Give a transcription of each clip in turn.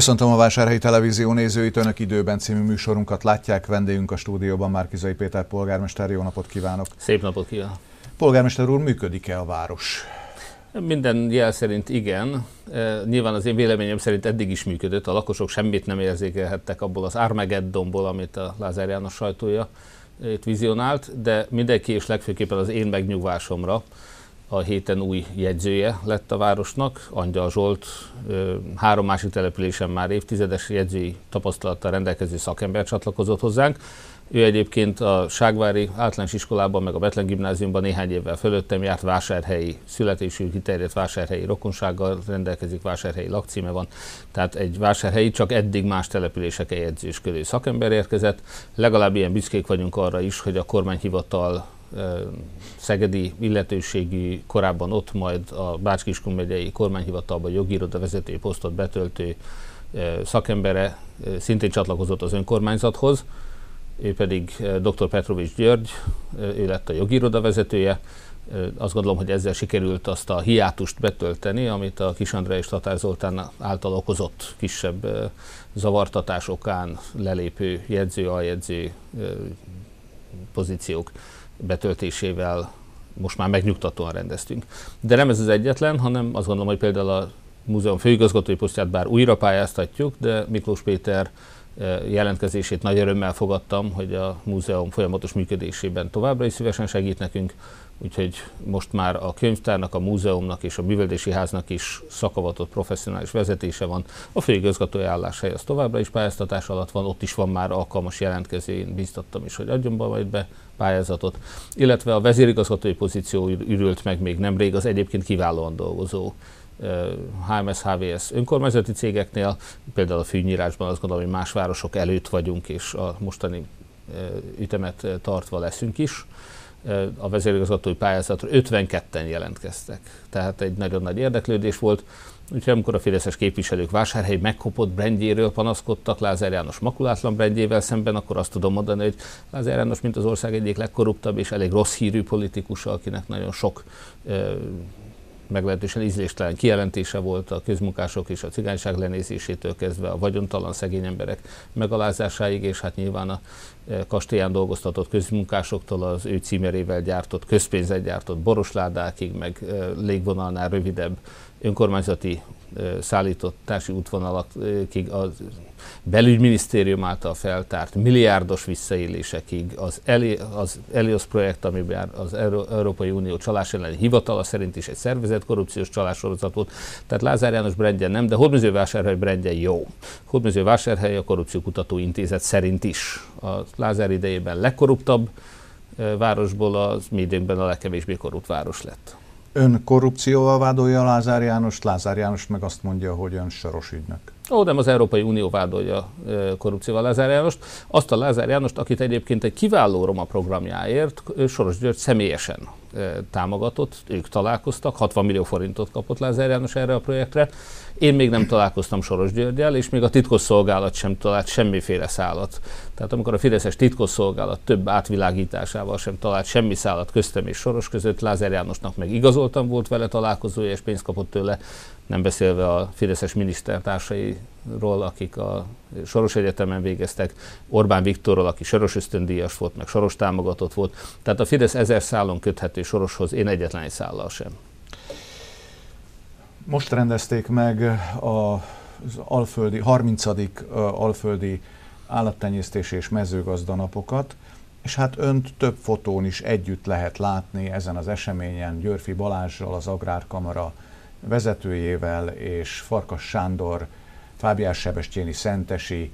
Köszöntöm a Vásárhelyi Televízió nézőit, Önök időben című műsorunkat látják. Vendégünk a stúdióban Márkizai Péter polgármester. Jó napot kívánok! Szép napot kívánok! Polgármester úr, működik-e a város? Minden jel szerint igen. E, nyilván az én véleményem szerint eddig is működött. A lakosok semmit nem érzékelhettek abból az Armageddonból, amit a Lázár János sajtója itt vizionált, de mindenki és legfőképpen az én megnyugvásomra a héten új jegyzője lett a városnak, Angyal Zsolt, három másik településen már évtizedes jegyzői tapasztalattal rendelkező szakember csatlakozott hozzánk. Ő egyébként a Ságvári általános iskolában, meg a Betlen gimnáziumban néhány évvel fölöttem járt vásárhelyi születésű, kiterjedt vásárhelyi rokonsággal rendelkezik, vásárhelyi lakcíme van. Tehát egy vásárhelyi, csak eddig más településeken jegyzősködő szakember érkezett. Legalább ilyen büszkék vagyunk arra is, hogy a kormányhivatal szegedi illetőségű, korábban ott, majd a Bács-Kiskun megyei kormányhivatalban jogiroda vezető posztot betöltő szakembere szintén csatlakozott az önkormányzathoz, ő pedig dr. Petrovics György, ő lett a jogiroda vezetője. Azt gondolom, hogy ezzel sikerült azt a hiátust betölteni, amit a Kisandra és Tatár Zoltán által okozott kisebb zavartatás okán lelépő jegyző, aljegyző pozíciók betöltésével most már megnyugtatóan rendeztünk. De nem ez az egyetlen, hanem azt gondolom, hogy például a múzeum főigazgatói posztját bár újra pályáztatjuk, de Miklós Péter eh, jelentkezését nagy örömmel fogadtam, hogy a múzeum folyamatos működésében továbbra is szívesen segít nekünk, úgyhogy most már a könyvtárnak, a múzeumnak és a művelési háznak is szakavatott professzionális vezetése van. A főigazgatói álláshely az továbbra is pályáztatás alatt van, ott is van már alkalmas jelentkező, én bíztattam is, hogy adjon be majd be pályázatot, illetve a vezérigazgatói pozíció ürült meg még nemrég az egyébként kiválóan dolgozó HMS, HVS önkormányzati cégeknél, például a fűnyírásban azt gondolom, hogy más városok előtt vagyunk, és a mostani ütemet tartva leszünk is. A vezérigazgatói pályázatra 52-en jelentkeztek, tehát egy nagyon nagy érdeklődés volt. Úgyhogy amikor a fideszes képviselők vásárhely megkopott brendjéről panaszkodtak Lázár János makulátlan brendjével szemben, akkor azt tudom mondani, hogy Lázár János, mint az ország egyik legkorruptabb és elég rossz hírű politikusa, akinek nagyon sok meglehetősen ízléstelen kijelentése volt a közmunkások és a cigányság lenézésétől kezdve a vagyontalan szegény emberek megalázásáig, és hát nyilván a e, kastélyán dolgoztatott közmunkásoktól az ő címerével gyártott, közpénzet gyártott borosládákig, meg e, légvonalnál rövidebb önkormányzati szállítási útvonalakig, az belügyminisztérium által feltárt milliárdos visszaélésekig, az, Eli, az Elios projekt, amiben az Európai Unió csalás elleni hivatala szerint is egy szervezett korrupciós csalássorozat volt. Tehát Lázár János brendje nem, de Hódmezővásárhely brendje jó. Hódmezővásárhely a Korrupciókutató Intézet szerint is a Lázár idejében legkorruptabb városból az mi időnkben a legkevésbé korrupt város lett. Ön korrupcióval vádolja Lázár Jánost, Lázár János meg azt mondja, hogy ön soros ügynök. Ó, nem az Európai Unió vádolja korrupcióval Lázár Jánost. Azt a Lázár Jánost, akit egyébként egy kiváló roma programjáért Soros György személyesen támogatott, ők találkoztak, 60 millió forintot kapott Lázár János erre a projektre. Én még nem találkoztam Soros Györgyel, és még a titkosszolgálat sem talált semmiféle szállat. Tehát amikor a Fideszes titkosszolgálat több átvilágításával sem talált semmi szállat köztem és Soros között, Lázár Jánosnak meg igazoltam volt vele találkozója, és pénzt kapott tőle, nem beszélve a Fideszes minisztertársairól, akik a Soros Egyetemen végeztek, Orbán Viktorról, aki Soros ösztöndíjas volt, meg Soros támogatott volt. Tehát a Fidesz ezer szálon köthető Soroshoz én egyetlen egy szállal sem. Most rendezték meg az alföldi, 30. alföldi állattenyésztési és mezőgazdanapokat, és hát önt több fotón is együtt lehet látni ezen az eseményen Györfi Balázsral, az Agrárkamara vezetőjével, és Farkas Sándor, Fábiás Sebestyéni Szentesi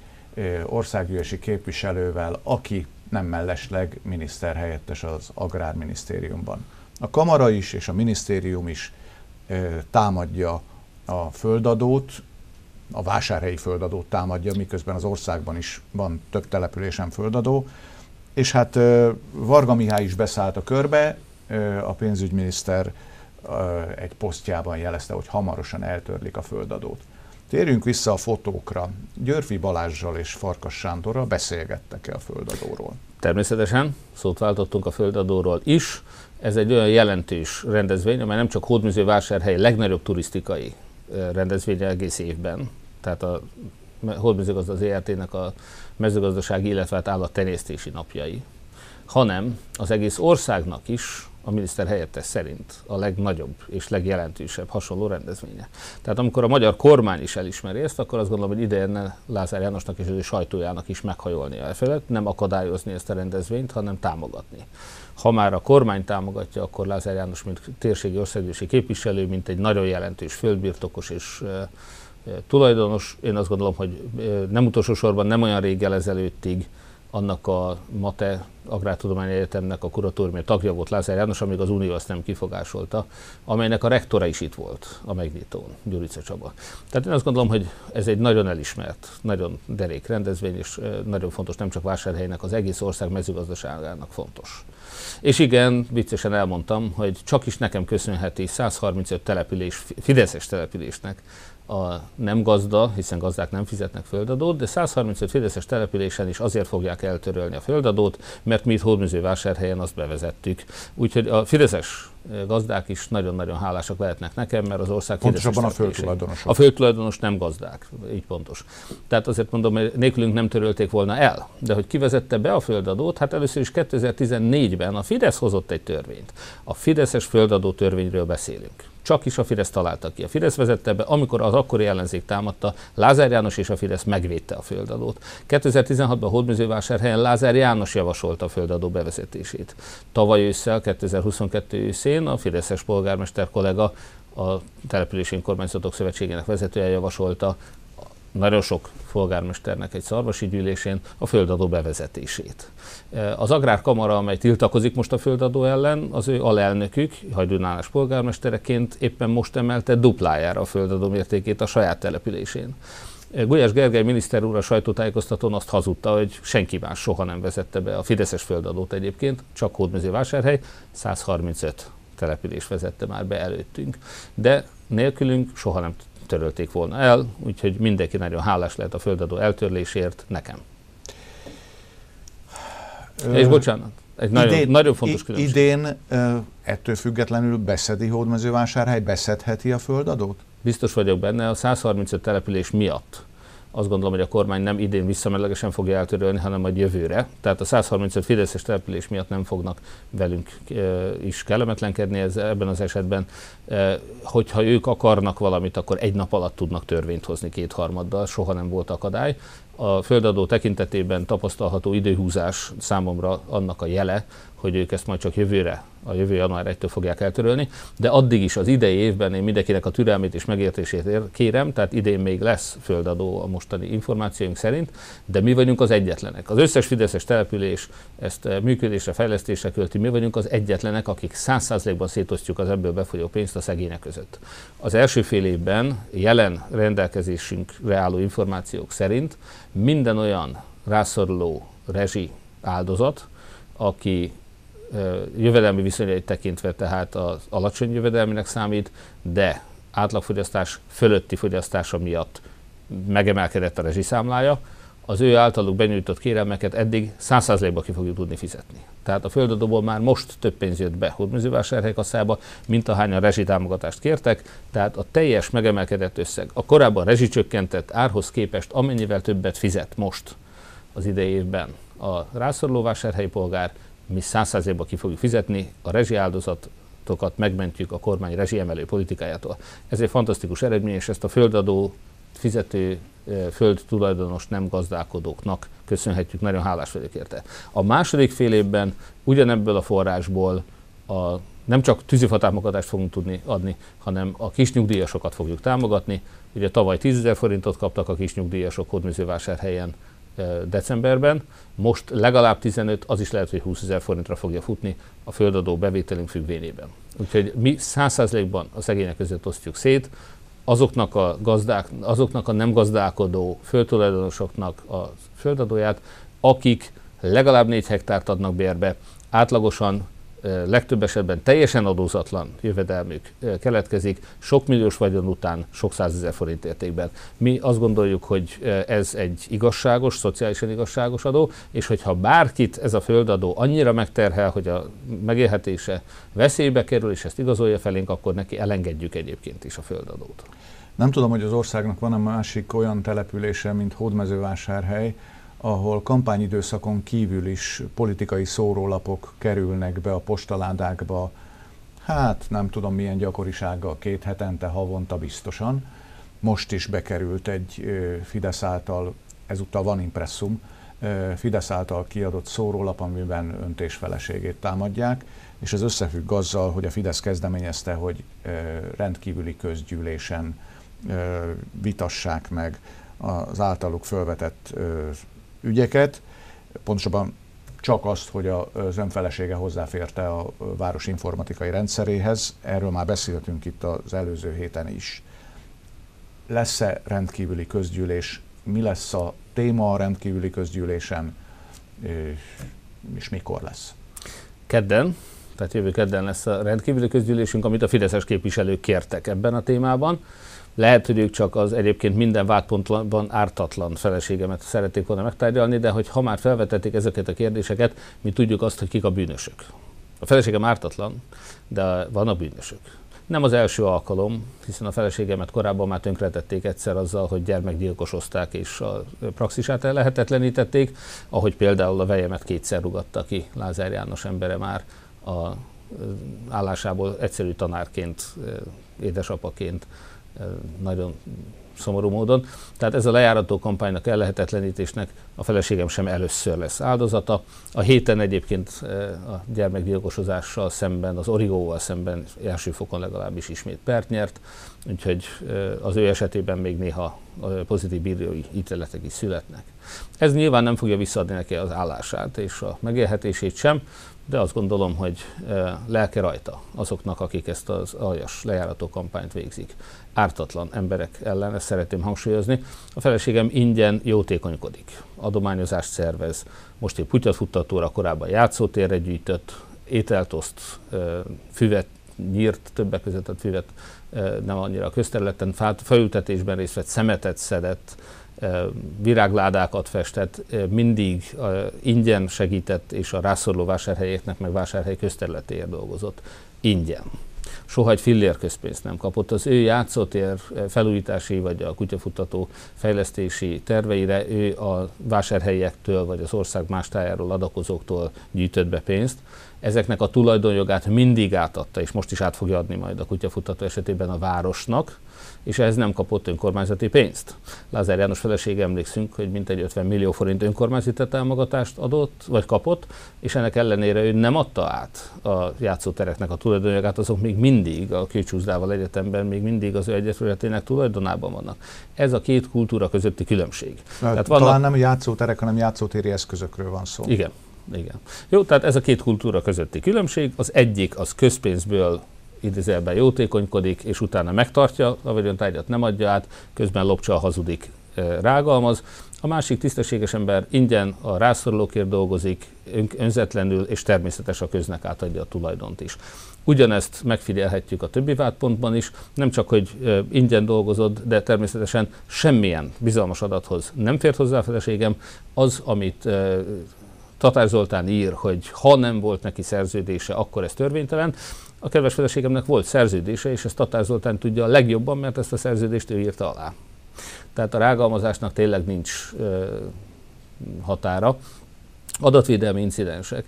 országgyűlési képviselővel, aki nem mellesleg miniszterhelyettes az Agrárminisztériumban. A kamara is és a minisztérium is támadja a földadót, a vásárhelyi földadót támadja, miközben az országban is van több településen földadó. És hát Varga Mihály is beszállt a körbe, a pénzügyminiszter egy posztjában jelezte, hogy hamarosan eltörlik a földadót. Térjünk vissza a fotókra. Györfi Balázsral és Farkas Sándorral beszélgettek-e a földadóról? Természetesen, szót váltottunk a földadóról is. Ez egy olyan jelentős rendezvény, amely nem csak Hódműző vásárhely legnagyobb turisztikai rendezvény egész évben, tehát a Holdmezőgazda az ERT-nek a mezőgazdasági, illetve hát állattenyésztési napjai, hanem az egész országnak is a miniszter helyettes szerint a legnagyobb és legjelentősebb hasonló rendezvénye. Tehát amikor a magyar kormány is elismeri ezt, akkor azt gondolom, hogy ideje Lázár Jánosnak és az ő sajtójának is meghajolni el felett, nem akadályozni ezt a rendezvényt, hanem támogatni. Ha már a kormány támogatja, akkor Lázár János, mint térségi országgyűlési képviselő, mint egy nagyon jelentős földbirtokos és e, tulajdonos, én azt gondolom, hogy nem utolsó sorban nem olyan réggel ezelőttig annak a MATE Agrártudományi Egyetemnek a kuratóriumi tagja volt Lázár János, amíg az Unió azt nem kifogásolta, amelynek a rektora is itt volt a megnyitón, Gyurica Csaba. Tehát én azt gondolom, hogy ez egy nagyon elismert, nagyon derék rendezvény, és nagyon fontos nem csak vásárhelynek, az egész ország mezőgazdaságának fontos. És igen, viccesen elmondtam, hogy csak is nekem köszönheti 135 település, Fideszes településnek a nem gazda, hiszen gazdák nem fizetnek földadót, de 135 fideszes településen is azért fogják eltörölni a földadót, mert mi itt vásárhelyen azt bevezettük. Úgyhogy a fideszes gazdák is nagyon-nagyon hálásak lehetnek nekem, mert az ország Pontosabban a földtulajdonosok. A földtulajdonos nem gazdák, így pontos. Tehát azért mondom, hogy nélkülünk nem törölték volna el. De hogy kivezette be a földadót, hát először is 2014-ben a Fidesz hozott egy törvényt. A Fideszes földadó törvényről beszélünk csak is a Fidesz találta ki. A Fidesz vezette be, amikor az akkori ellenzék támadta, Lázár János és a Fidesz megvédte a földadót. 2016-ban Hódműzővásárhelyen Lázár János javasolta a földadó bevezetését. Tavaly ősszel, 2022 őszén a Fideszes polgármester kollega a Települési Önkormányzatok Szövetségének vezetője javasolta nagyon sok polgármesternek egy szarvasi gyűlésén a földadó bevezetését. E, az Agrárkamara, amely tiltakozik most a földadó ellen, az ő alelnökük, hajdunálás polgármestereként éppen most emelte duplájára a földadó mértékét a saját településén. E, Gulyás Gergely miniszter úr a sajtótájékoztatón azt hazudta, hogy senki más soha nem vezette be a Fideszes földadót egyébként, csak Hódmezővásárhely, 135 település vezette már be előttünk. De nélkülünk soha nem törölték volna el, úgyhogy mindenki nagyon hálás lehet a földadó eltörlésért nekem. Ö, És bocsánat, egy nagyon, idén, nagyon fontos különbség. Idén ettől függetlenül beszedi Hódmezővásárhely, beszedheti a földadót? Biztos vagyok benne, a 135 település miatt azt gondolom, hogy a kormány nem idén visszamenőlegesen fogja eltörölni, hanem majd jövőre. Tehát a 135 Fideszes település miatt nem fognak velünk is kellemetlenkedni ez, ebben az esetben. Hogyha ők akarnak valamit, akkor egy nap alatt tudnak törvényt hozni kétharmaddal, soha nem volt akadály. A földadó tekintetében tapasztalható időhúzás számomra annak a jele, hogy ők ezt majd csak jövőre a jövő január 1-től fogják eltörölni, de addig is az idei évben én mindenkinek a türelmét és megértését kérem, tehát idén még lesz földadó a mostani információink szerint, de mi vagyunk az egyetlenek. Az összes Fideszes település ezt eh, működésre, fejlesztésre költi, mi vagyunk az egyetlenek, akik 100%-ban szétosztjuk az ebből befolyó pénzt a szegények között. Az első fél évben jelen rendelkezésünkre álló információk szerint minden olyan rászoruló rezsi áldozat, aki jövedelmi viszonyait tekintve tehát az alacsony jövedelminek számít, de átlagfogyasztás fölötti fogyasztása miatt megemelkedett a rezsiszámlája, az ő általuk benyújtott kérelmeket eddig 100%-ba ki fogjuk tudni fizetni. Tehát a földadóból már most több pénz jött be Hódműzővásárhely kasszába, mint ahányan rezsitámogatást kértek, tehát a teljes megemelkedett összeg a korábban rezsicsökkentett árhoz képest amennyivel többet fizet most az idei évben a rászoruló vásárhelyi polgár, mi százszerzékba ki fogjuk fizetni, a rezsi áldozatokat megmentjük a kormány rezsiemelő politikájától. Ez egy fantasztikus eredmény, és ezt a földadó fizető föld tulajdonos nem gazdálkodóknak köszönhetjük, nagyon hálás vagyok érte. A második fél évben ugyanebből a forrásból a, nem csak tűzifatámogatást fogunk tudni adni, hanem a kis nyugdíjasokat fogjuk támogatni. Ugye tavaly 10 ezer forintot kaptak a kis nyugdíjasok Hódműzővásárhelyen decemberben, most legalább 15, az is lehet, hogy 20 ezer forintra fogja futni a földadó bevételünk függvényében. Úgyhogy mi 100%-ban a szegények között osztjuk szét, azoknak a, gazdák, azoknak a nem gazdálkodó földtulajdonosoknak a földadóját, akik legalább 4 hektárt adnak bérbe, átlagosan legtöbb esetben teljesen adózatlan jövedelmük keletkezik, sok milliós vagyon után sok százezer forint értékben. Mi azt gondoljuk, hogy ez egy igazságos, szociálisan igazságos adó, és hogyha bárkit ez a földadó annyira megterhel, hogy a megélhetése veszélybe kerül, és ezt igazolja felénk, akkor neki elengedjük egyébként is a földadót. Nem tudom, hogy az országnak van-e másik olyan települése, mint Hódmezővásárhely, ahol kampányidőszakon kívül is politikai szórólapok kerülnek be a postaládákba, hát nem tudom milyen gyakorisággal, két hetente, havonta biztosan. Most is bekerült egy Fidesz által, ezúttal van impresszum, Fidesz által kiadott szórólap, amiben öntés feleségét támadják, és ez összefügg azzal, hogy a Fidesz kezdeményezte, hogy rendkívüli közgyűlésen vitassák meg az általuk felvetett ügyeket, pontosabban csak azt, hogy az önfelesége hozzáférte a város informatikai rendszeréhez. Erről már beszéltünk itt az előző héten is. Lesz-e rendkívüli közgyűlés? Mi lesz a téma a rendkívüli közgyűlésen? És mikor lesz? Kedden, tehát jövő kedden lesz a rendkívüli közgyűlésünk, amit a fideszes képviselők kértek ebben a témában. Lehet, hogy ők csak az egyébként minden vádpontban ártatlan feleségemet szerették volna megtárgyalni, de hogy ha már felvetették ezeket a kérdéseket, mi tudjuk azt, hogy kik a bűnösök. A feleségem ártatlan, de van a bűnösök. Nem az első alkalom, hiszen a feleségemet korábban már tönkretették egyszer azzal, hogy gyermekgyilkosozták és a praxisát lehetetlenítették, ahogy például a vejemet kétszer rugatta ki Lázár János embere már a állásából egyszerű tanárként, édesapaként nagyon szomorú módon. Tehát ez a lejárató kampánynak, ellehetetlenítésnek a feleségem sem először lesz áldozata. A héten egyébként a gyermekgyilkosozással szemben, az origóval szemben első fokon legalábbis ismét pert nyert, úgyhogy az ő esetében még néha pozitív bírói ítéletek is születnek. Ez nyilván nem fogja visszaadni neki az állását és a megélhetését sem, de azt gondolom, hogy lelke rajta azoknak, akik ezt az aljas lejárató kampányt végzik. Ártatlan emberek ellen, ezt szeretném hangsúlyozni. A feleségem ingyen jótékonykodik, adományozást szervez. Most egy kutyafuttatóra korábban játszótérre gyűjtött, ételt oszt, füvet nyírt, többek között a füvet nem annyira a közterületen, felültetésben részt vett, szemetet szedett, virágládákat festett, mindig ingyen segített, és a rászoruló vásárhelyeknek meg vásárhely közterületéért dolgozott. Ingyen. Soha egy fillér közpénzt nem kapott. Az ő játszótér felújítási vagy a kutyafutató fejlesztési terveire ő a vásárhelyektől vagy az ország más tájáról adakozóktól gyűjtött be pénzt. Ezeknek a tulajdonjogát mindig átadta, és most is át fogja adni majd a kutyafutató esetében a városnak, és ez nem kapott önkormányzati pénzt. Lázár János felesége emlékszünk, hogy mintegy 50 millió forint önkormányzati támogatást adott, vagy kapott, és ennek ellenére ő nem adta át a játszótereknek a tulajdonjogát, azok még mindig a Kőcsúzdával egyetemben még mindig az ő egyetületének tulajdonában vannak. Ez a két kultúra közötti különbség. Tehát vannak... Talán nem játszóterek, hanem játszótéri eszközökről van szó. Igen. Igen. Jó, tehát ez a két kultúra közötti különbség. Az egyik az közpénzből idézőjelben jótékonykodik, és utána megtartja a vagyontárgyat, nem adja át, közben lopcsa, hazudik, rágalmaz. A másik tisztességes ember ingyen a rászorulókért dolgozik, önzetlenül, és természetes a köznek átadja a tulajdont is. Ugyanezt megfigyelhetjük a többi vádpontban is, nem csak, hogy ingyen dolgozod, de természetesen semmilyen bizalmas adathoz nem fért hozzá a feleségem. Az, amit Tatár Zoltán ír, hogy ha nem volt neki szerződése, akkor ez törvénytelen. A kedves feleségemnek volt szerződése, és ezt Tatár Zoltán tudja a legjobban, mert ezt a szerződést ő írta alá. Tehát a rágalmazásnak tényleg nincs határa. Adatvédelmi incidensek.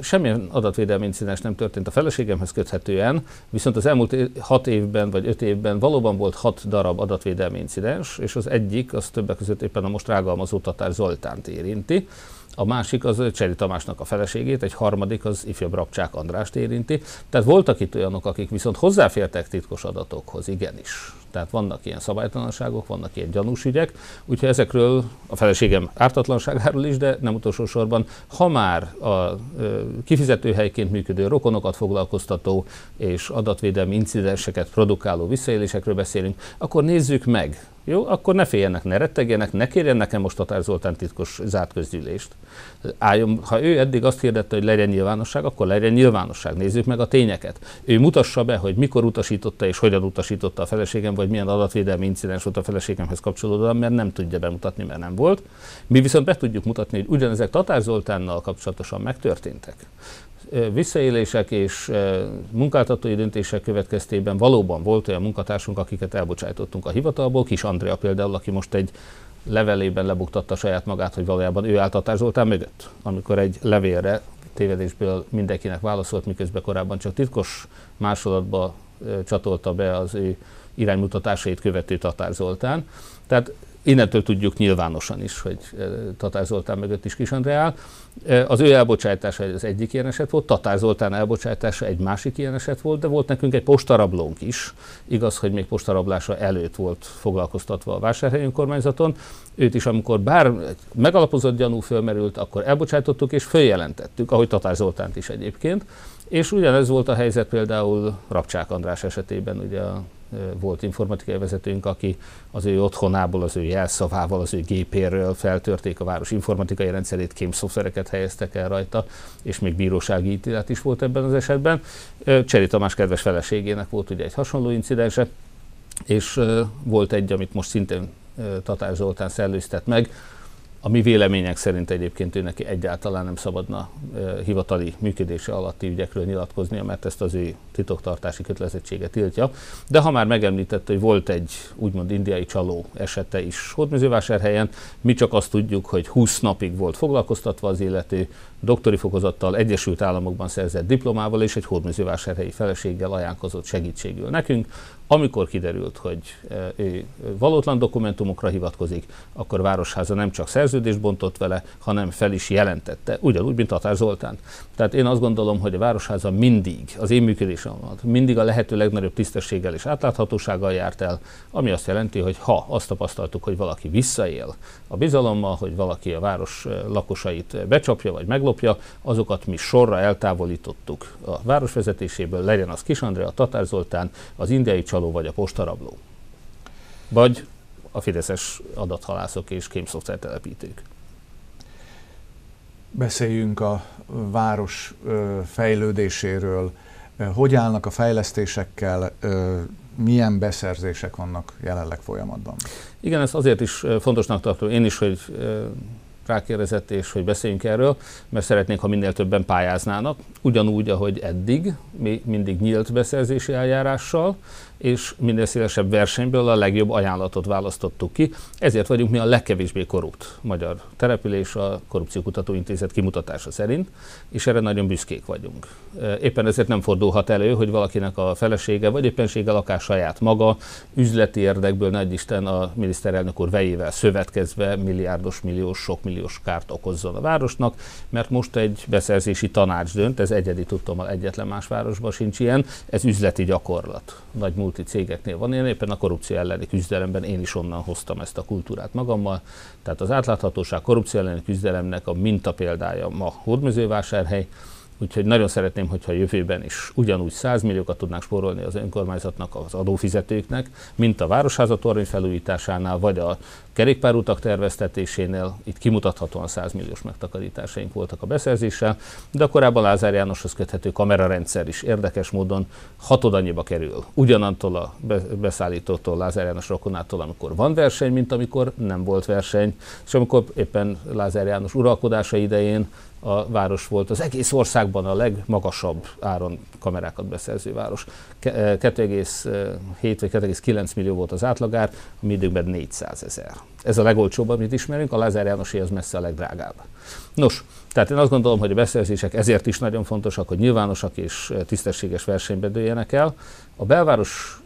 Semmilyen adatvédelmi incidens nem történt a feleségemhez köthetően, viszont az elmúlt hat évben vagy öt évben valóban volt hat darab adatvédelmi incidens, és az egyik, az többek között éppen a most rágalmazó Tatár Zoltánt érinti a másik az Cseri Tamásnak a feleségét, egy harmadik az ifjabb Rabcsák Andrást érinti. Tehát voltak itt olyanok, akik viszont hozzáfértek titkos adatokhoz, igenis. Tehát vannak ilyen szabálytalanságok, vannak ilyen gyanús ügyek, úgyhogy ezekről a feleségem ártatlanságáról is, de nem utolsó sorban, ha már a kifizetőhelyként működő rokonokat foglalkoztató és adatvédelmi incidenseket produkáló visszaélésekről beszélünk, akkor nézzük meg, jó, akkor ne féljenek, ne rettegjenek, ne kérjen nekem most Tatár Zoltán titkos zárt közgyűlést. Álljon, ha ő eddig azt hirdette, hogy legyen nyilvánosság, akkor legyen nyilvánosság. Nézzük meg a tényeket. Ő mutassa be, hogy mikor utasította és hogyan utasította a feleségem, vagy milyen adatvédelmi incidens volt a feleségemhez kapcsolódóan, mert nem tudja bemutatni, mert nem volt. Mi viszont be tudjuk mutatni, hogy ugyanezek Tatár Zoltánnal kapcsolatosan megtörténtek visszaélések és munkáltatói döntések következtében valóban volt olyan munkatársunk, akiket elbocsájtottunk a hivatalból, Kis Andrea például, aki most egy levelében lebuktatta saját magát, hogy valójában ő állt Zoltán mögött, amikor egy levélre tévedésből mindenkinek válaszolt, miközben korábban csak titkos másolatba csatolta be az ő iránymutatásait követő Tatár Zoltán. Tehát Innentől tudjuk nyilvánosan is, hogy eh, Tatár Zoltán mögött is Kis áll. Eh, az ő elbocsátása az egyik ilyen eset volt, Tatár Zoltán elbocsátása egy másik ilyen eset volt, de volt nekünk egy postarablónk is. Igaz, hogy még postarablása előtt volt foglalkoztatva a vásárhelyi önkormányzaton. Őt is, amikor bár megalapozott gyanú fölmerült, akkor elbocsátottuk és följelentettük, ahogy Tatár Zoltánt is egyébként. És ugyanez volt a helyzet például Rapcsák András esetében, ugye a volt informatikai vezetőnk, aki az ő otthonából, az ő jelszavával, az ő gépéről feltörték a város informatikai rendszerét, kémszoftvereket helyeztek el rajta, és még bírósági ítélet is volt ebben az esetben. Cseri Tamás kedves feleségének volt ugye egy hasonló incidense, és volt egy, amit most szintén Tatár Zoltán szellőztet meg, a mi vélemények szerint egyébként őnek egyáltalán nem szabadna hivatali működése alatti ügyekről nyilatkoznia, mert ezt az ő titoktartási kötelezettsége tiltja. De ha már megemlített, hogy volt egy úgymond indiai csaló esete is Hódműzővásárhelyen, mi csak azt tudjuk, hogy 20 napig volt foglalkoztatva az illető, doktori fokozattal, Egyesült Államokban szerzett diplomával és egy hódműzővásárhelyi feleséggel ajánlkozott segítségül nekünk. Amikor kiderült, hogy e, ő valótlan dokumentumokra hivatkozik, akkor Városháza nem csak szerződést bontott vele, hanem fel is jelentette, ugyanúgy, mint Tatár Zoltán. Tehát én azt gondolom, hogy a Városháza mindig, az én működésem alatt, mindig a lehető legnagyobb tisztességgel és átláthatósággal járt el, ami azt jelenti, hogy ha azt tapasztaltuk, hogy valaki visszaél a bizalommal, hogy valaki a város e, lakosait becsapja vagy meglopja, azokat mi sorra eltávolítottuk a városvezetéséből, legyen az Kis Andrea, Tatár Zoltán, az indiai csaló vagy a postarabló. Vagy a fideszes adathalászok és kémszoftvertelepítők. Beszéljünk a város fejlődéséről. Hogy állnak a fejlesztésekkel, milyen beszerzések vannak jelenleg folyamatban? Igen, ezt azért is fontosnak tartom én is, hogy rákérdezett, és hogy beszéljünk erről, mert szeretnénk, ha minél többen pályáznának, ugyanúgy, ahogy eddig, mi mindig nyílt beszerzési eljárással, és minél szélesebb versenyből a legjobb ajánlatot választottuk ki. Ezért vagyunk mi a legkevésbé korrupt magyar település a Korrupciókutató Intézet kimutatása szerint, és erre nagyon büszkék vagyunk. Éppen ezért nem fordulhat elő, hogy valakinek a felesége, vagy éppenséggel akár saját maga üzleti érdekből, nagy Isten a miniszterelnök úr vejével szövetkezve milliárdos, milliós, sok milliós kárt okozzon a városnak, mert most egy beszerzési tanács dönt, ez egyedi tudtom, egyetlen más városban sincs ilyen, ez üzleti gyakorlat. Nagy multi cégeknél van én éppen a korrupció elleni küzdelemben én is onnan hoztam ezt a kultúrát magammal. Tehát az átláthatóság korrupció elleni küzdelemnek a mintapéldája ma Hódmezővásárhely, Úgyhogy nagyon szeretném, hogyha a jövőben is ugyanúgy 100 milliókat tudnánk spórolni az önkormányzatnak, az adófizetőknek, mint a Városháza torony felújításánál, vagy a kerékpárutak terveztetésénél. Itt kimutathatóan 100 milliós megtakarításaink voltak a beszerzéssel, de a korábban Lázár Jánoshoz köthető kamerarendszer is érdekes módon hatod annyiba kerül. Ugyanantól a beszállítótól, Lázár János rokonától, amikor van verseny, mint amikor nem volt verseny, és amikor éppen Lázár János uralkodása idején a város volt az egész országban a legmagasabb áron kamerákat beszerző város. 2,7 eh, vagy 2,9 millió volt az átlagár, a mi időkben 400 ezer. Ez a legolcsóbb, amit ismerünk, a Lázár Jánosé az messze a legdrágább. Nos, tehát én azt gondolom, hogy a beszerzések ezért is nagyon fontosak, hogy nyilvánosak és eh, tisztességes versenybe dőljenek el. A belváros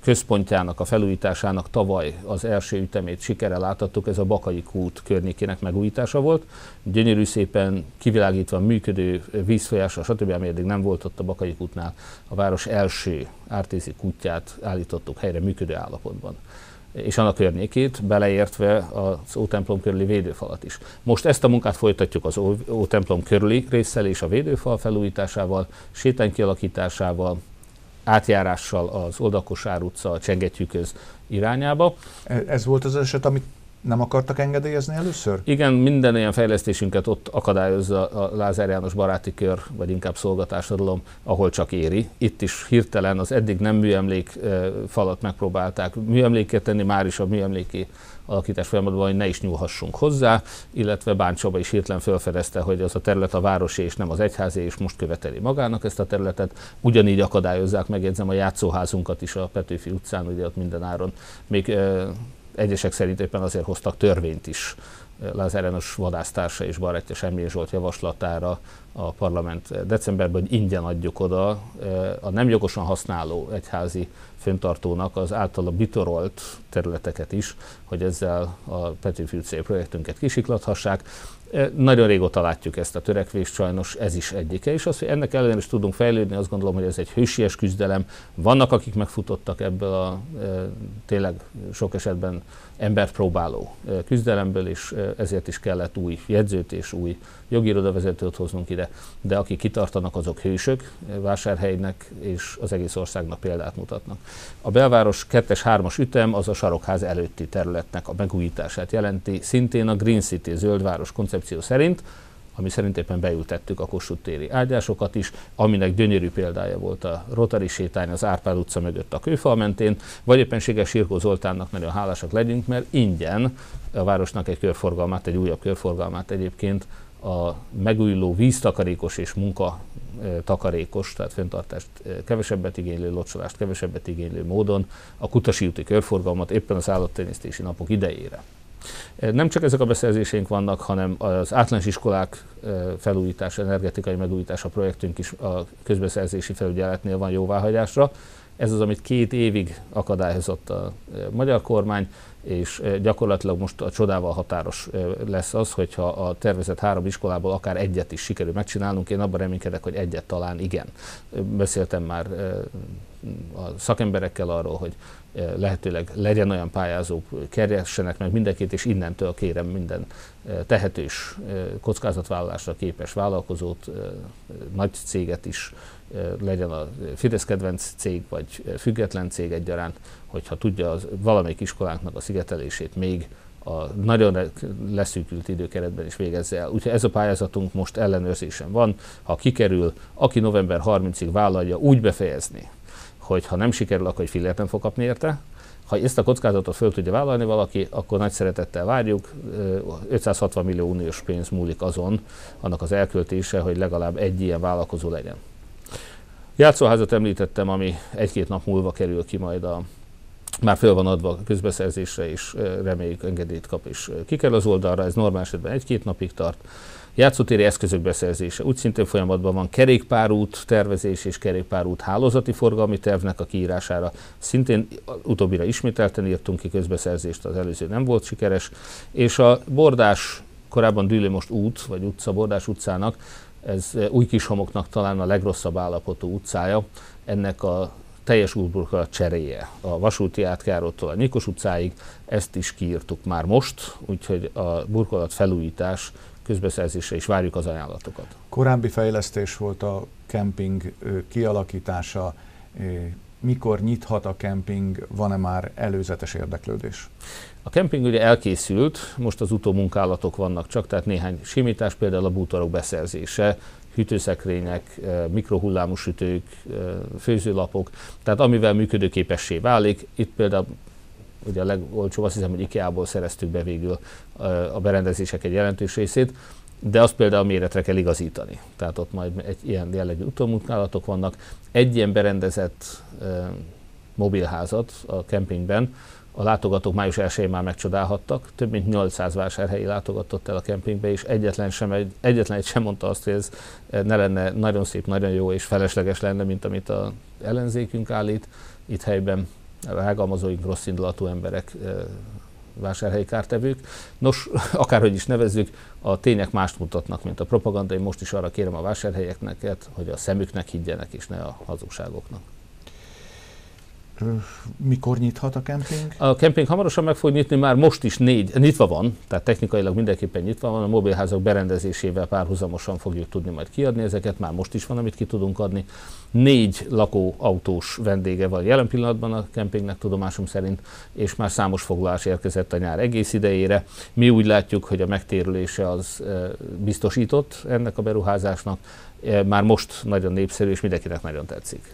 központjának, a felújításának tavaly az első ütemét sikerrel láthattuk, ez a Bakai kút környékének megújítása volt. Gyönyörű szépen kivilágítva működő vízfolyása, stb., ami eddig nem volt ott a Bakai kútnál, a város első ártézi kútját állítottuk helyre működő állapotban és annak környékét, beleértve az Ótemplom körüli védőfalat is. Most ezt a munkát folytatjuk az Ótemplom körüli résszel és a védőfal felújításával, sétány kialakításával, átjárással az Oldakosár utca, a Csengetyűköz irányába. Ez volt az eset, amit nem akartak engedélyezni először? Igen, minden ilyen fejlesztésünket ott akadályozza a Lázár János baráti kör, vagy inkább szolgatársadalom, ahol csak éri. Itt is hirtelen az eddig nem műemlék falat megpróbálták műemléket tenni, már is a műemléki alakítás folyamatban, hogy ne is nyúlhassunk hozzá, illetve Báncsaba is hirtelen felfedezte, hogy az a terület a városi és nem az egyházi, és most követeli magának ezt a területet. Ugyanígy akadályozzák, megjegyzem, a játszóházunkat is a Petőfi utcán, ugye ott minden áron. Még egyesek szerint éppen azért hoztak törvényt is Lázár János vadásztársa és barátja Semmi Zsolt javaslatára a parlament decemberben, hogy ingyen adjuk oda a nem jogosan használó egyházi föntartónak az általa bitorolt területeket is, hogy ezzel a Petőfi utcai projektünket kisiklathassák. Nagyon régóta látjuk ezt a törekvést, sajnos ez is egyike, és az, hogy ennek ellenére is tudunk fejlődni, azt gondolom, hogy ez egy hősies küzdelem. Vannak, akik megfutottak ebből a tényleg sok esetben embert próbáló küzdelemből, és ezért is kellett új jegyzőt és új jogirodavezetőt hoznunk ide, de akik kitartanak, azok hősök, vásárhelynek és az egész országnak példát mutatnak. A belváros 2-3-as ütem az a sarokház előtti területnek a megújítását jelenti, szintén a Green City zöldváros koncepció szerint, ami szerint éppen beültettük a Kossuth téri ágyásokat is, aminek gyönyörű példája volt a Rotary sétány az Árpád utca mögött a kőfal mentén, vagy éppenséges Sirkó Zoltánnak nagyon hálásak legyünk, mert ingyen a városnak egy körforgalmát, egy újabb körforgalmát egyébként a megújuló víztakarékos és munka takarékos, tehát fenntartást kevesebbet igénylő, locsolást kevesebbet igénylő módon a Kutasi úti körforgalmat éppen az állattenyésztési napok idejére. Nem csak ezek a beszerzéseink vannak, hanem az általános iskolák felújítása, energetikai megújítása projektünk is a közbeszerzési felügyeletnél van jóváhagyásra. Ez az, amit két évig akadályozott a magyar kormány, és gyakorlatilag most a csodával határos lesz az, hogyha a tervezett három iskolából akár egyet is sikerül megcsinálnunk. Én abban reménykedek, hogy egyet talán igen. Beszéltem már a szakemberekkel arról, hogy lehetőleg legyen olyan pályázók, keressenek meg mindenkit, és innentől kérem minden tehetős, kockázatvállalásra képes vállalkozót, nagy céget is, legyen a Fidesz kedvenc cég, vagy független cég egyaránt, hogyha tudja az valamelyik iskolánknak a szigetelését még a nagyon leszűkült időkeretben is végezze el. Úgyhogy ez a pályázatunk most ellenőrzésen van. Ha kikerül, aki november 30-ig vállalja úgy befejezni, hogy ha nem sikerül, akkor egy fillért nem fog kapni érte. Ha ezt a kockázatot föl tudja vállalni valaki, akkor nagy szeretettel várjuk. 560 millió uniós pénz múlik azon, annak az elköltése, hogy legalább egy ilyen vállalkozó legyen. Játszóházat említettem, ami egy-két nap múlva kerül ki majd a már föl van adva közbeszerzésre, és reméljük engedélyt kap, és kikerül az oldalra, ez normál esetben egy-két napig tart. Játszótéri eszközök beszerzése. Úgy szintén folyamatban van kerékpárút tervezés és kerékpárút hálózati forgalmi tervnek a kiírására. Szintén utóbbira ismételten írtunk ki közbeszerzést, az előző nem volt sikeres. És a Bordás, korábban Dűlő most út, vagy utca, Bordás utcának, ez új homoknak talán a legrosszabb állapotú utcája. Ennek a teljes útburkolat cseréje a vasúti átkárótól a Nyikos utcáig, ezt is kiírtuk már most, úgyhogy a burkolat felújítás közbeszerzésre is várjuk az ajánlatokat. Korábbi fejlesztés volt a kemping kialakítása, mikor nyithat a kemping, van-e már előzetes érdeklődés? A kemping ugye elkészült, most az utómunkálatok vannak csak, tehát néhány simítás, például a bútorok beszerzése, hűtőszekrények, mikrohullámú sütők, főzőlapok, tehát amivel működőképessé válik. Itt például ugye a legolcsóbb, azt hiszem, hogy IKEA-ból szereztük be végül a berendezések egy jelentős részét, de azt például méretre kell igazítani. Tehát ott majd egy ilyen jellegű utómunkálatok vannak. Egy ilyen berendezett mobilházat a kempingben a látogatók május 1 már megcsodálhattak. Több mint 800 vásárhelyi látogatott el a kempingbe, és egyetlen, sem, egy, egyetlen egy sem mondta azt, hogy ez ne lenne nagyon szép, nagyon jó és felesleges lenne, mint amit a ellenzékünk állít itt helyben. Rágalmazóink rossz indulatú emberek vásárhelyi kártevők. Nos, akárhogy is nevezzük, a tények mást mutatnak, mint a propaganda. Én most is arra kérem a vásárhelyeknek, hogy a szemüknek higgyenek, és ne a hazugságoknak. Mikor nyithat a kemping? A kemping hamarosan meg fog nyitni, már most is négy, nyitva van, tehát technikailag mindenképpen nyitva van, a mobilházak berendezésével párhuzamosan fogjuk tudni majd kiadni ezeket, már most is van, amit ki tudunk adni. Négy lakóautós vendége van jelen pillanatban a kempingnek tudomásom szerint, és már számos foglalás érkezett a nyár egész idejére. Mi úgy látjuk, hogy a megtérülése az biztosított ennek a beruházásnak, már most nagyon népszerű, és mindenkinek nagyon tetszik.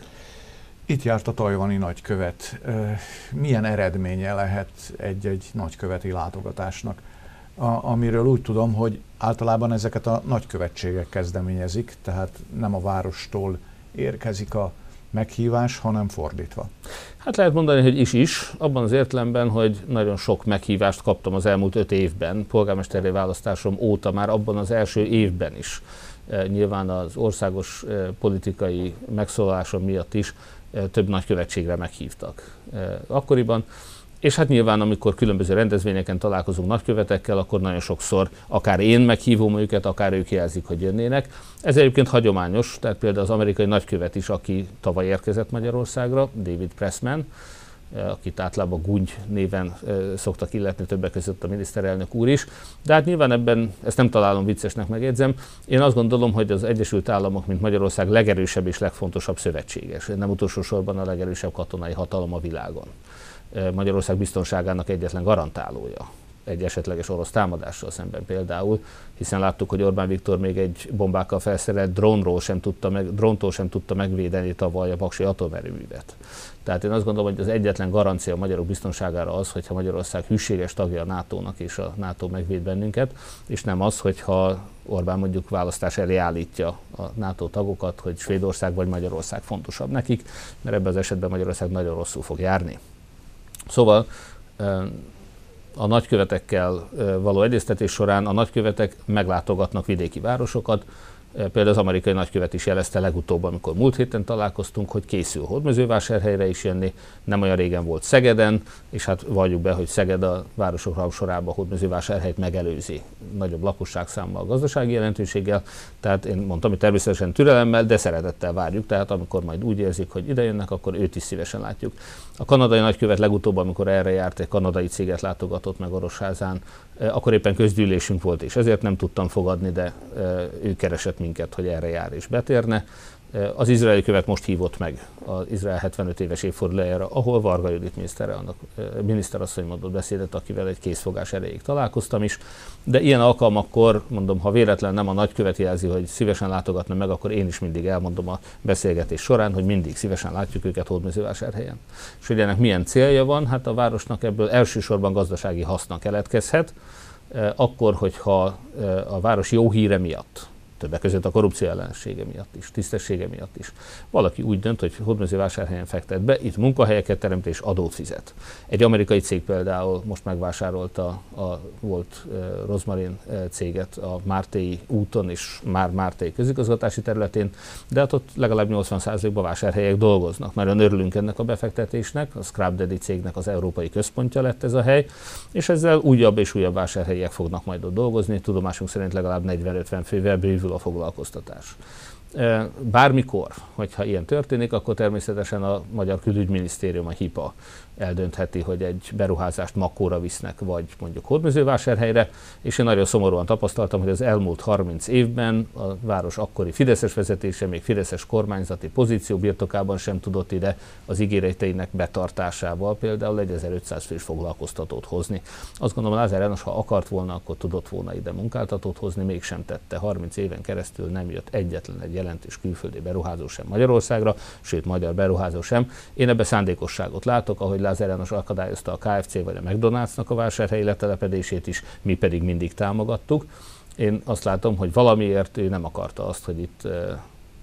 Itt járt a tajvani nagykövet. Milyen eredménye lehet egy-egy nagyköveti látogatásnak? A, amiről úgy tudom, hogy általában ezeket a nagykövetségek kezdeményezik, tehát nem a várostól érkezik a meghívás, hanem fordítva. Hát lehet mondani, hogy is is, abban az értelemben, hogy nagyon sok meghívást kaptam az elmúlt öt évben, polgármesteri választásom óta már abban az első évben is. Nyilván az országos politikai megszólalásom miatt is több nagykövetségre meghívtak akkoriban. És hát nyilván, amikor különböző rendezvényeken találkozunk nagykövetekkel, akkor nagyon sokszor akár én meghívom őket, akár ők jelzik, hogy jönnének. Ez egyébként hagyományos, tehát például az amerikai nagykövet is, aki tavaly érkezett Magyarországra, David Pressman, akit általában Gungy néven eh, szoktak illetni, többek között a miniszterelnök úr is. De hát nyilván ebben, ezt nem találom viccesnek, megjegyzem. Én azt gondolom, hogy az Egyesült Államok, mint Magyarország legerősebb és legfontosabb szövetséges, nem utolsó sorban a legerősebb katonai hatalom a világon. Eh, Magyarország biztonságának egyetlen garantálója egy esetleges orosz támadással szemben például, hiszen láttuk, hogy Orbán Viktor még egy bombákkal felszerelt drónról sem tudta meg, dróntól sem tudta megvédeni tavaly a Paksi atomerőművet. Tehát én azt gondolom, hogy az egyetlen garancia a magyarok biztonságára az, hogyha Magyarország hűséges tagja a NATO-nak és a NATO megvéd bennünket, és nem az, hogyha Orbán mondjuk választás elé állítja a NATO tagokat, hogy Svédország vagy Magyarország fontosabb nekik, mert ebben az esetben Magyarország nagyon rosszul fog járni. Szóval a nagykövetekkel való egyeztetés során a nagykövetek meglátogatnak vidéki városokat, Például az amerikai nagykövet is jelezte legutóbb, amikor múlt héten találkoztunk, hogy készül Hódmezővásárhelyre is jönni, nem olyan régen volt Szegeden, és hát valljuk be, hogy Szeged a városok sorában Hódmezővásárhelyt megelőzi nagyobb lakosságszámmal, gazdasági jelentőséggel, tehát én mondtam, hogy természetesen türelemmel, de szeretettel várjuk, tehát amikor majd úgy érzik, hogy ide jönnek, akkor őt is szívesen látjuk. A kanadai nagykövet legutóbb, amikor erre járt, egy kanadai céget látogatott meg Orosházán, Eh, akkor éppen közgyűlésünk volt, és ezért nem tudtam fogadni, de eh, ő keresett minket, hogy erre jár és betérne. Eh, az izraeli követ most hívott meg az Izrael 75 éves évfordulójára, ahol Varga Judit minisztere, annak miniszterasszony mondott beszédet, akivel egy készfogás erejéig találkoztam is. De ilyen alkalmakkor, mondom, ha véletlen nem a nagykövet jelzi, hogy szívesen látogatna meg, akkor én is mindig elmondom a beszélgetés során, hogy mindig szívesen látjuk őket Hódmezővásárhelyen. És hogy ennek milyen célja van, hát a városnak ebből elsősorban gazdasági haszna keletkezhet, akkor, hogyha a város jó híre miatt többek között a korrupció ellensége miatt is, tisztessége miatt is. Valaki úgy dönt, hogy hódmezővásárhelyen fektet be, itt munkahelyeket teremt és adót fizet. Egy amerikai cég például most megvásárolta a volt uh, Rosmarin céget a Mártéi úton és már Mártéi közigazgatási területén, de hát ott legalább 80%-ban vásárhelyek dolgoznak. Nagyon örülünk ennek a befektetésnek, a Scrap Daddy cégnek az európai központja lett ez a hely, és ezzel újabb és újabb vásárhelyek fognak majd ott dolgozni. Tudomásunk szerint legalább 40-50 fővel bővül a foglalkoztatás. Bármikor, hogyha ilyen történik, akkor természetesen a Magyar Külügyminisztérium, a HIPA eldöntheti, hogy egy beruházást Makóra visznek, vagy mondjuk Hódmezővásárhelyre, és én nagyon szomorúan tapasztaltam, hogy az elmúlt 30 évben a város akkori Fideszes vezetése, még Fideszes kormányzati pozíció birtokában sem tudott ide az ígéreteinek betartásával például egy 1500 fős foglalkoztatót hozni. Azt gondolom, Lázár János, ha akart volna, akkor tudott volna ide munkáltatót hozni, mégsem tette. 30 éven keresztül nem jött egyetlen egy jelentős külföldi beruházó sem Magyarországra, sőt, magyar beruházó sem. Én ebbe szándékosságot látok, ahogy Lázár János akadályozta a KFC vagy a McDonald'snak a vásárhelyi letelepedését is, mi pedig mindig támogattuk. Én azt látom, hogy valamiért ő nem akarta azt, hogy itt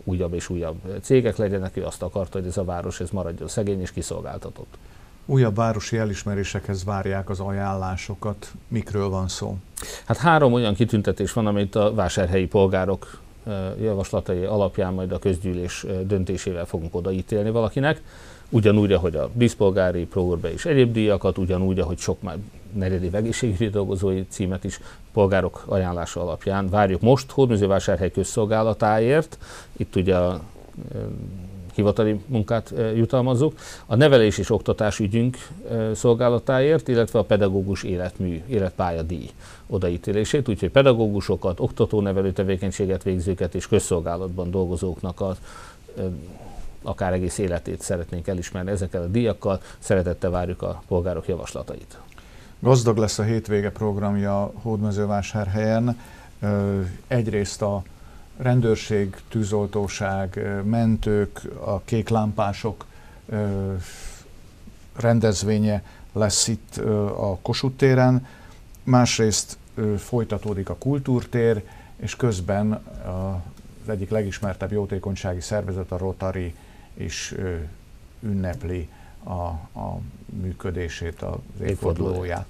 újabb és újabb cégek legyenek, ő azt akarta, hogy ez a város ez maradjon szegény és kiszolgáltatott. Újabb városi elismerésekhez várják az ajánlásokat. Mikről van szó? Hát három olyan kitüntetés van, amit a vásárhelyi polgárok javaslatai alapján majd a közgyűlés döntésével fogunk odaítélni valakinek ugyanúgy, ahogy a díszpolgári próbbe és egyéb díjakat, ugyanúgy, ahogy sok már negyedév egészségügyi dolgozói címet is polgárok ajánlása alapján várjuk most Hódműzővásárhely közszolgálatáért. Itt ugye a hivatali munkát jutalmazzuk, a nevelés és oktatás ügyünk szolgálatáért, illetve a pedagógus életmű, életpályadíj odaítélését, úgyhogy pedagógusokat, oktató-nevelő tevékenységet végzőket és közszolgálatban dolgozóknak az akár egész életét szeretnénk elismerni ezekkel a díjakkal. Szeretettel várjuk a polgárok javaslatait. Gazdag lesz a hétvége programja Hódmezővásárhelyen. Egyrészt a rendőrség, tűzoltóság, mentők, a kéklámpások rendezvénye lesz itt a Kossuth téren, másrészt folytatódik a kultúrtér, és közben az egyik legismertebb jótékonysági szervezet, a Rotary is ünnepli a, a működését, az évfordulóját.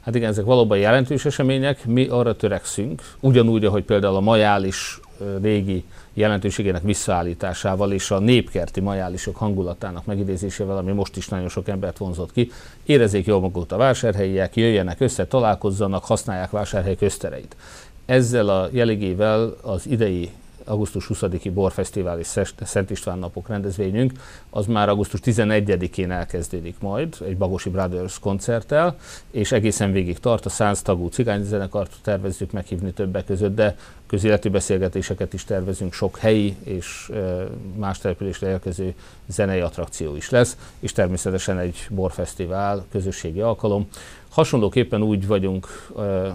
Hát igen, ezek valóban jelentős események, mi arra törekszünk, ugyanúgy, ahogy például a majális régi jelentőségének visszaállításával és a népkerti majálisok hangulatának megidézésével, ami most is nagyon sok embert vonzott ki. Érezzék jól magukat a vásárhelyiek, jöjjenek össze, találkozzanak, használják vásárhely köztereit. Ezzel a jeligével az idei augusztus 20-i Borfesztivál és Szent István napok rendezvényünk, az már augusztus 11-én elkezdődik majd egy Bagosi Brothers koncerttel, és egészen végig tart a 100 tagú cigányzenekart tervezzük meghívni többek között, de közéleti beszélgetéseket is tervezünk, sok helyi és más településre érkező zenei attrakció is lesz, és természetesen egy borfesztivál, közösségi alkalom. Hasonlóképpen úgy vagyunk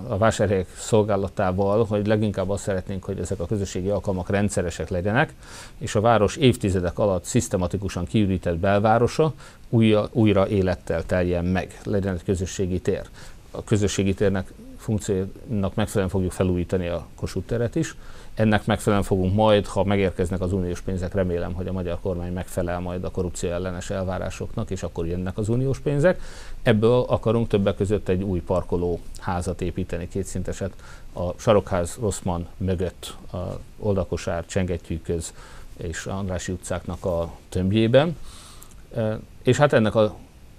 a vásárhelyek szolgálatával, hogy leginkább azt szeretnénk, hogy ezek a közösségi alkalmak rendszeresek legyenek, és a város évtizedek alatt szisztematikusan kiürített belvárosa újra, újra élettel teljen meg, legyen egy közösségi tér. A közösségi térnek funkciónak megfelelően fogjuk felújítani a Kossuth teret is. Ennek megfelelően fogunk majd, ha megérkeznek az uniós pénzek, remélem, hogy a magyar kormány megfelel majd a korrupció ellenes elvárásoknak, és akkor jönnek az uniós pénzek. Ebből akarunk többek között egy új parkoló házat építeni, kétszinteset, a Sarokház Rosszman mögött, a Oldakosár, Csengettyűköz és Andrási utcáknak a tömbjében. E, és hát ennek a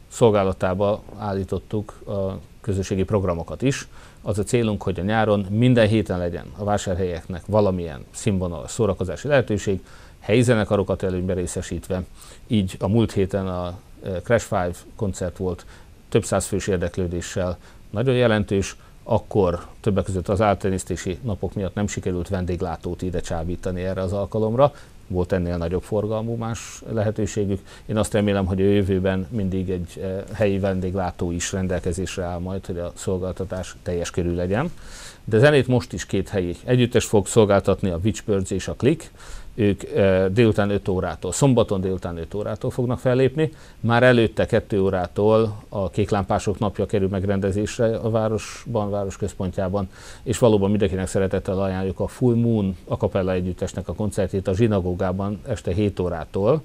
szolgálatába állítottuk a közösségi programokat is. Az a célunk, hogy a nyáron minden héten legyen a vásárhelyeknek valamilyen színvonalas szórakozási lehetőség, helyi zenekarokat előnybe részesítve. Így a múlt héten a e, Crash Five koncert volt több száz fős érdeklődéssel, nagyon jelentős, akkor többek között az általánisztési napok miatt nem sikerült vendéglátót ide csábítani erre az alkalomra, volt ennél nagyobb forgalmú más lehetőségük. Én azt remélem, hogy a jövőben mindig egy eh, helyi vendéglátó is rendelkezésre áll majd, hogy a szolgáltatás teljes körül legyen. De zenét most is két helyi együttes fog szolgáltatni, a Witchbirds és a Click ők délután 5 órától, szombaton délután 5 órától fognak fellépni. Már előtte 2 órától a kéklámpások napja kerül megrendezésre a városban, város központjában, és valóban mindenkinek szeretettel ajánljuk a Full Moon a Capella együttesnek a koncertjét a zsinagógában este 7 órától,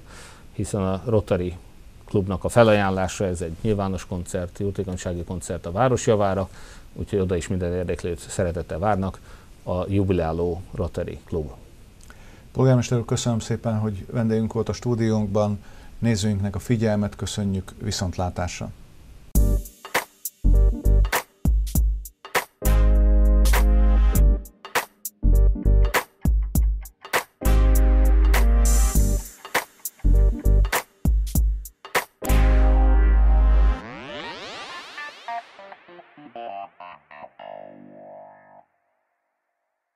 hiszen a Rotary klubnak a felajánlása, ez egy nyilvános koncert, jótékonysági koncert a város javára, úgyhogy oda is minden érdeklőt szeretettel várnak a jubiláló Rotary klub. Polgármester úr, köszönöm szépen, hogy vendégünk volt a stúdiónkban. Nézőinknek a figyelmet köszönjük viszontlátásra.